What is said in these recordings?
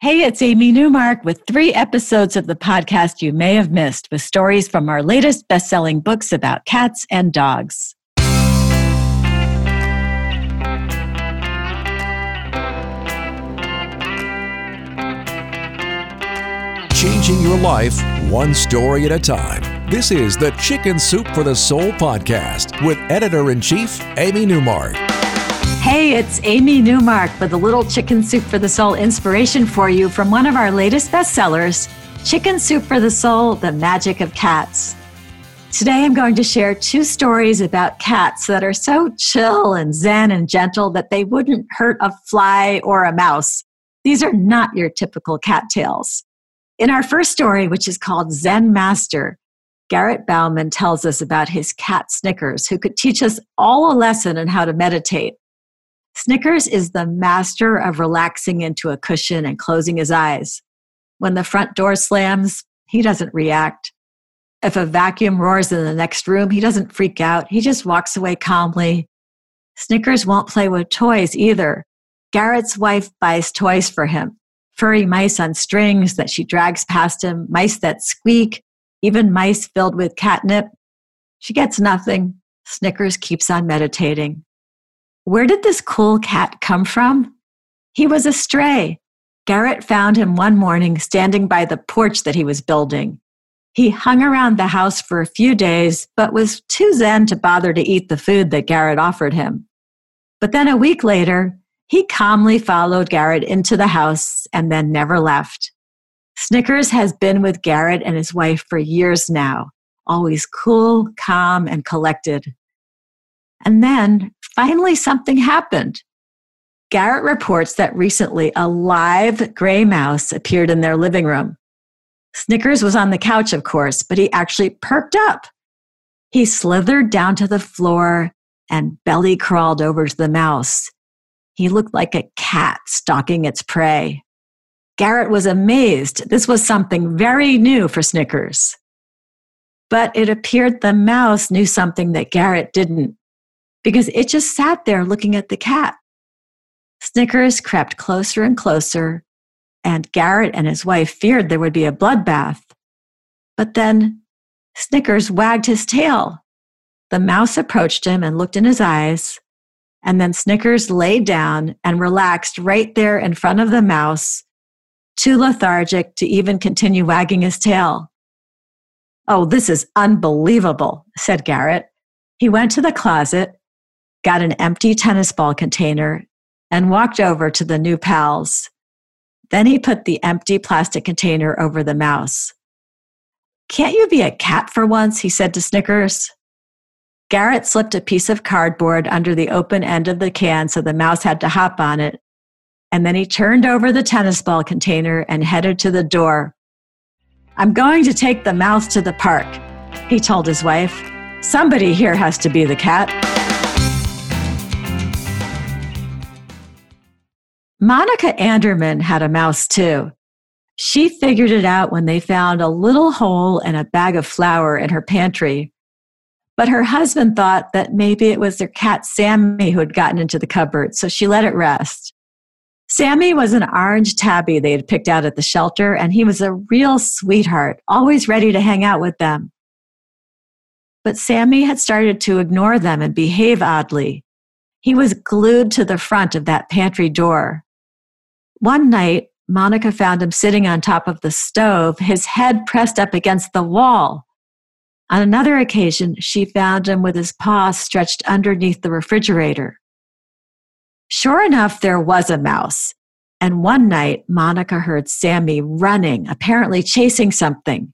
Hey, it's Amy Newmark with three episodes of the podcast you may have missed with stories from our latest best selling books about cats and dogs. Changing your life one story at a time. This is the Chicken Soup for the Soul podcast with editor in chief, Amy Newmark. Hey, it's Amy Newmark with a little Chicken Soup for the Soul inspiration for you from one of our latest bestsellers, Chicken Soup for the Soul The Magic of Cats. Today, I'm going to share two stories about cats that are so chill and zen and gentle that they wouldn't hurt a fly or a mouse. These are not your typical cat tales. In our first story, which is called Zen Master, Garrett Bauman tells us about his cat Snickers, who could teach us all a lesson on how to meditate. Snickers is the master of relaxing into a cushion and closing his eyes. When the front door slams, he doesn't react. If a vacuum roars in the next room, he doesn't freak out. He just walks away calmly. Snickers won't play with toys either. Garrett's wife buys toys for him furry mice on strings that she drags past him, mice that squeak, even mice filled with catnip. She gets nothing. Snickers keeps on meditating. Where did this cool cat come from? He was a stray. Garrett found him one morning standing by the porch that he was building. He hung around the house for a few days, but was too zen to bother to eat the food that Garrett offered him. But then a week later, he calmly followed Garrett into the house and then never left. Snickers has been with Garrett and his wife for years now, always cool, calm, and collected. And then finally something happened. Garrett reports that recently a live gray mouse appeared in their living room. Snickers was on the couch, of course, but he actually perked up. He slithered down to the floor and belly crawled over to the mouse. He looked like a cat stalking its prey. Garrett was amazed. This was something very new for Snickers. But it appeared the mouse knew something that Garrett didn't because it just sat there looking at the cat. Snickers crept closer and closer, and Garrett and his wife feared there would be a bloodbath. But then Snickers wagged his tail. The mouse approached him and looked in his eyes, and then Snickers lay down and relaxed right there in front of the mouse, too lethargic to even continue wagging his tail. Oh, this is unbelievable, said Garrett. He went to the closet, got an empty tennis ball container, and walked over to the new pals. Then he put the empty plastic container over the mouse. Can't you be a cat for once? he said to Snickers. Garrett slipped a piece of cardboard under the open end of the can so the mouse had to hop on it. And then he turned over the tennis ball container and headed to the door. I'm going to take the mouse to the park, he told his wife. Somebody here has to be the cat. Monica Anderman had a mouse too. She figured it out when they found a little hole in a bag of flour in her pantry but her husband thought that maybe it was their cat Sammy who had gotten into the cupboard, so she let it rest. Sammy was an orange tabby they had picked out at the shelter, and he was a real sweetheart, always ready to hang out with them. But Sammy had started to ignore them and behave oddly. He was glued to the front of that pantry door. One night, Monica found him sitting on top of the stove, his head pressed up against the wall. On another occasion, she found him with his paw stretched underneath the refrigerator. Sure enough, there was a mouse. And one night, Monica heard Sammy running, apparently chasing something.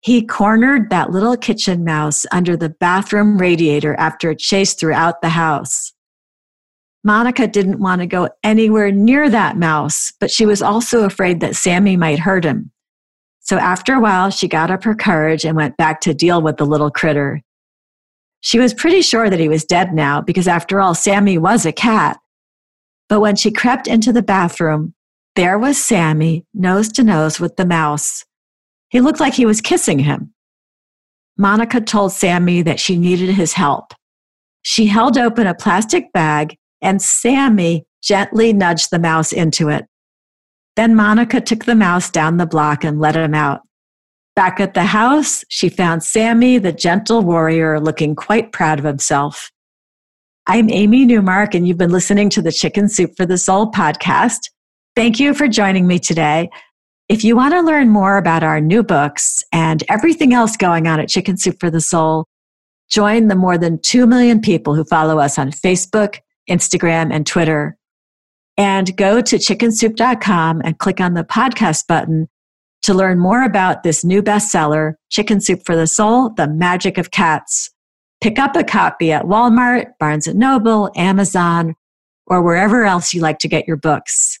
He cornered that little kitchen mouse under the bathroom radiator after a chase throughout the house. Monica didn't want to go anywhere near that mouse, but she was also afraid that Sammy might hurt him. So after a while, she got up her courage and went back to deal with the little critter. She was pretty sure that he was dead now because, after all, Sammy was a cat. But when she crept into the bathroom, there was Sammy, nose to nose with the mouse. He looked like he was kissing him. Monica told Sammy that she needed his help. She held open a plastic bag and Sammy gently nudged the mouse into it. Then Monica took the mouse down the block and let him out. Back at the house, she found Sammy, the gentle warrior, looking quite proud of himself. I'm Amy Newmark, and you've been listening to the Chicken Soup for the Soul podcast. Thank you for joining me today. If you want to learn more about our new books and everything else going on at Chicken Soup for the Soul, join the more than 2 million people who follow us on Facebook, Instagram, and Twitter. And go to chickensoup.com and click on the podcast button to learn more about this new bestseller, Chicken Soup for the Soul The Magic of Cats. Pick up a copy at Walmart, Barnes & Noble, Amazon, or wherever else you like to get your books.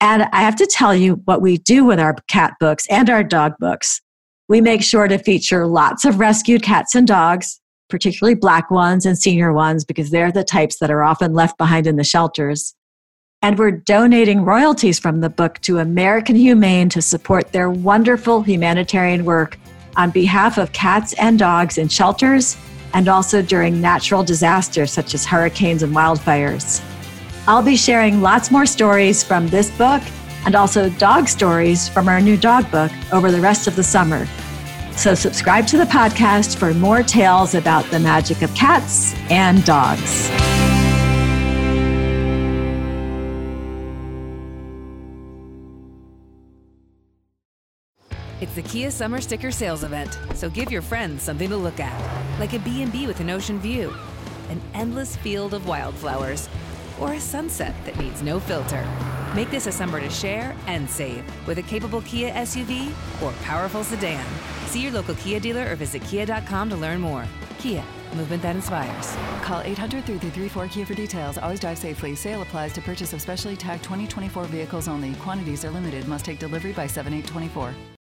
And I have to tell you what we do with our cat books and our dog books. We make sure to feature lots of rescued cats and dogs, particularly black ones and senior ones, because they're the types that are often left behind in the shelters. And we're donating royalties from the book to American Humane to support their wonderful humanitarian work on behalf of cats and dogs in shelters and also during natural disasters such as hurricanes and wildfires. I'll be sharing lots more stories from this book and also dog stories from our new dog book over the rest of the summer. So, subscribe to the podcast for more tales about the magic of cats and dogs. It's the Kia Summer Sticker Sales Event, so give your friends something to look at, like a B&B with an ocean view, an endless field of wildflowers, or a sunset that needs no filter. Make this a summer to share and save with a capable Kia SUV or powerful sedan. See your local Kia dealer or visit kia.com to learn more. Kia, movement that inspires. Call 800 334 Kia for details. Always drive safely. Sale applies to purchase of specially tagged 2024 vehicles only. Quantities are limited. Must take delivery by 7824.